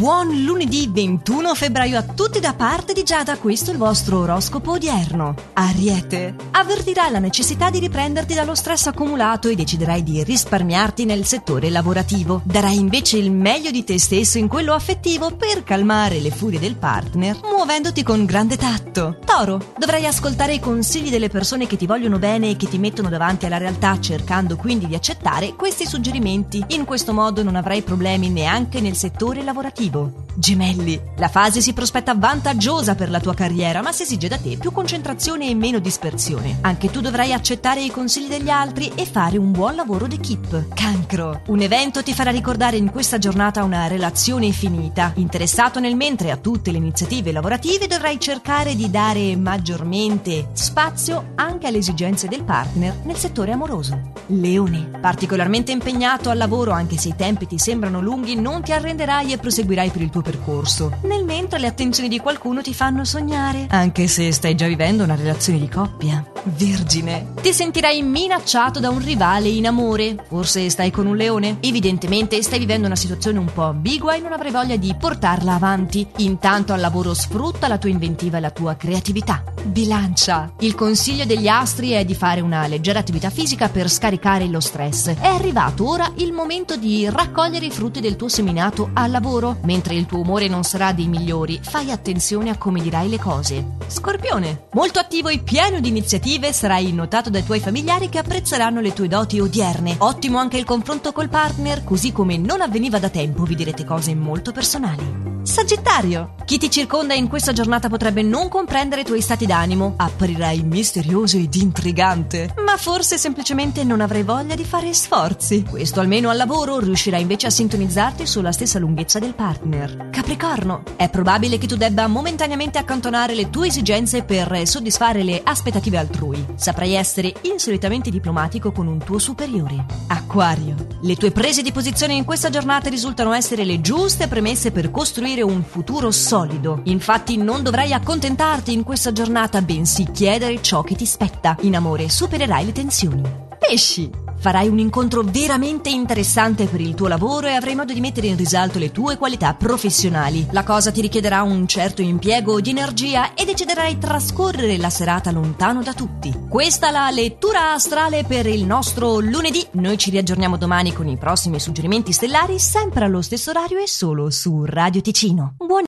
Buon lunedì 21 febbraio a tutti da parte di Giada, questo è il vostro oroscopo odierno. Ariete, avvertirai la necessità di riprenderti dallo stress accumulato e deciderai di risparmiarti nel settore lavorativo. Darai invece il meglio di te stesso in quello affettivo per calmare le furie del partner, muovendoti con grande tatto. Toro, dovrai ascoltare i consigli delle persone che ti vogliono bene e che ti mettono davanti alla realtà, cercando quindi di accettare questi suggerimenti. In questo modo non avrai problemi neanche nel settore lavorativo lavorativo. Gemelli, la fase si prospetta vantaggiosa per la tua carriera, ma si esige da te più concentrazione e meno dispersione. Anche tu dovrai accettare i consigli degli altri e fare un buon lavoro d'equipe. Cancro, un evento ti farà ricordare in questa giornata una relazione finita. Interessato nel mentre a tutte le iniziative lavorative, dovrai cercare di dare maggiormente spazio anche alle esigenze del partner nel settore amoroso. Leone, particolarmente impegnato al lavoro anche se i tempi ti sembrano lunghi, non ti arrenderai e proseguirai seguirai per il tuo percorso. Nel mentre le attenzioni di qualcuno ti fanno sognare, anche se stai già vivendo una relazione di coppia. Vergine, ti sentirai minacciato da un rivale in amore. Forse stai con un leone? Evidentemente stai vivendo una situazione un po' ambigua e non avrai voglia di portarla avanti. Intanto al lavoro sfrutta la tua inventiva e la tua creatività. Bilancia. Il consiglio degli astri è di fare una leggera attività fisica per scaricare lo stress. È arrivato ora il momento di raccogliere i frutti del tuo seminato al lavoro. Mentre il tuo umore non sarà dei migliori, fai attenzione a come dirai le cose. Scorpione. Molto attivo e pieno di iniziative, sarai notato dai tuoi familiari che apprezzeranno le tue doti odierne. Ottimo anche il confronto col partner, così come non avveniva da tempo, vi direte cose molto personali. Sagittario. Chi ti circonda in questa giornata potrebbe non comprendere i tuoi stati d'animo. Apparirai misterioso ed intrigante. Ma forse semplicemente non avrai voglia di fare sforzi. Questo almeno al lavoro riuscirai invece a sintonizzarti sulla stessa lunghezza del partner. Capricorno. È probabile che tu debba momentaneamente accantonare le tue esigenze per soddisfare le aspettative altrui. Saprai essere insolitamente diplomatico con un tuo superiore. Acquario. Le tue prese di posizione in questa giornata risultano essere le giuste premesse per costruire un futuro solido. Infatti non dovrai accontentarti in questa giornata, bensì chiedere ciò che ti spetta. In amore supererai le tensioni. Pesci! Farai un incontro veramente interessante per il tuo lavoro e avrai modo di mettere in risalto le tue qualità professionali. La cosa ti richiederà un certo impiego di energia e deciderai trascorrere la serata lontano da tutti. Questa è la lettura astrale per il nostro lunedì. Noi ci riaggiorniamo domani con i prossimi suggerimenti stellari, sempre allo stesso orario e solo su Radio Ticino. Buon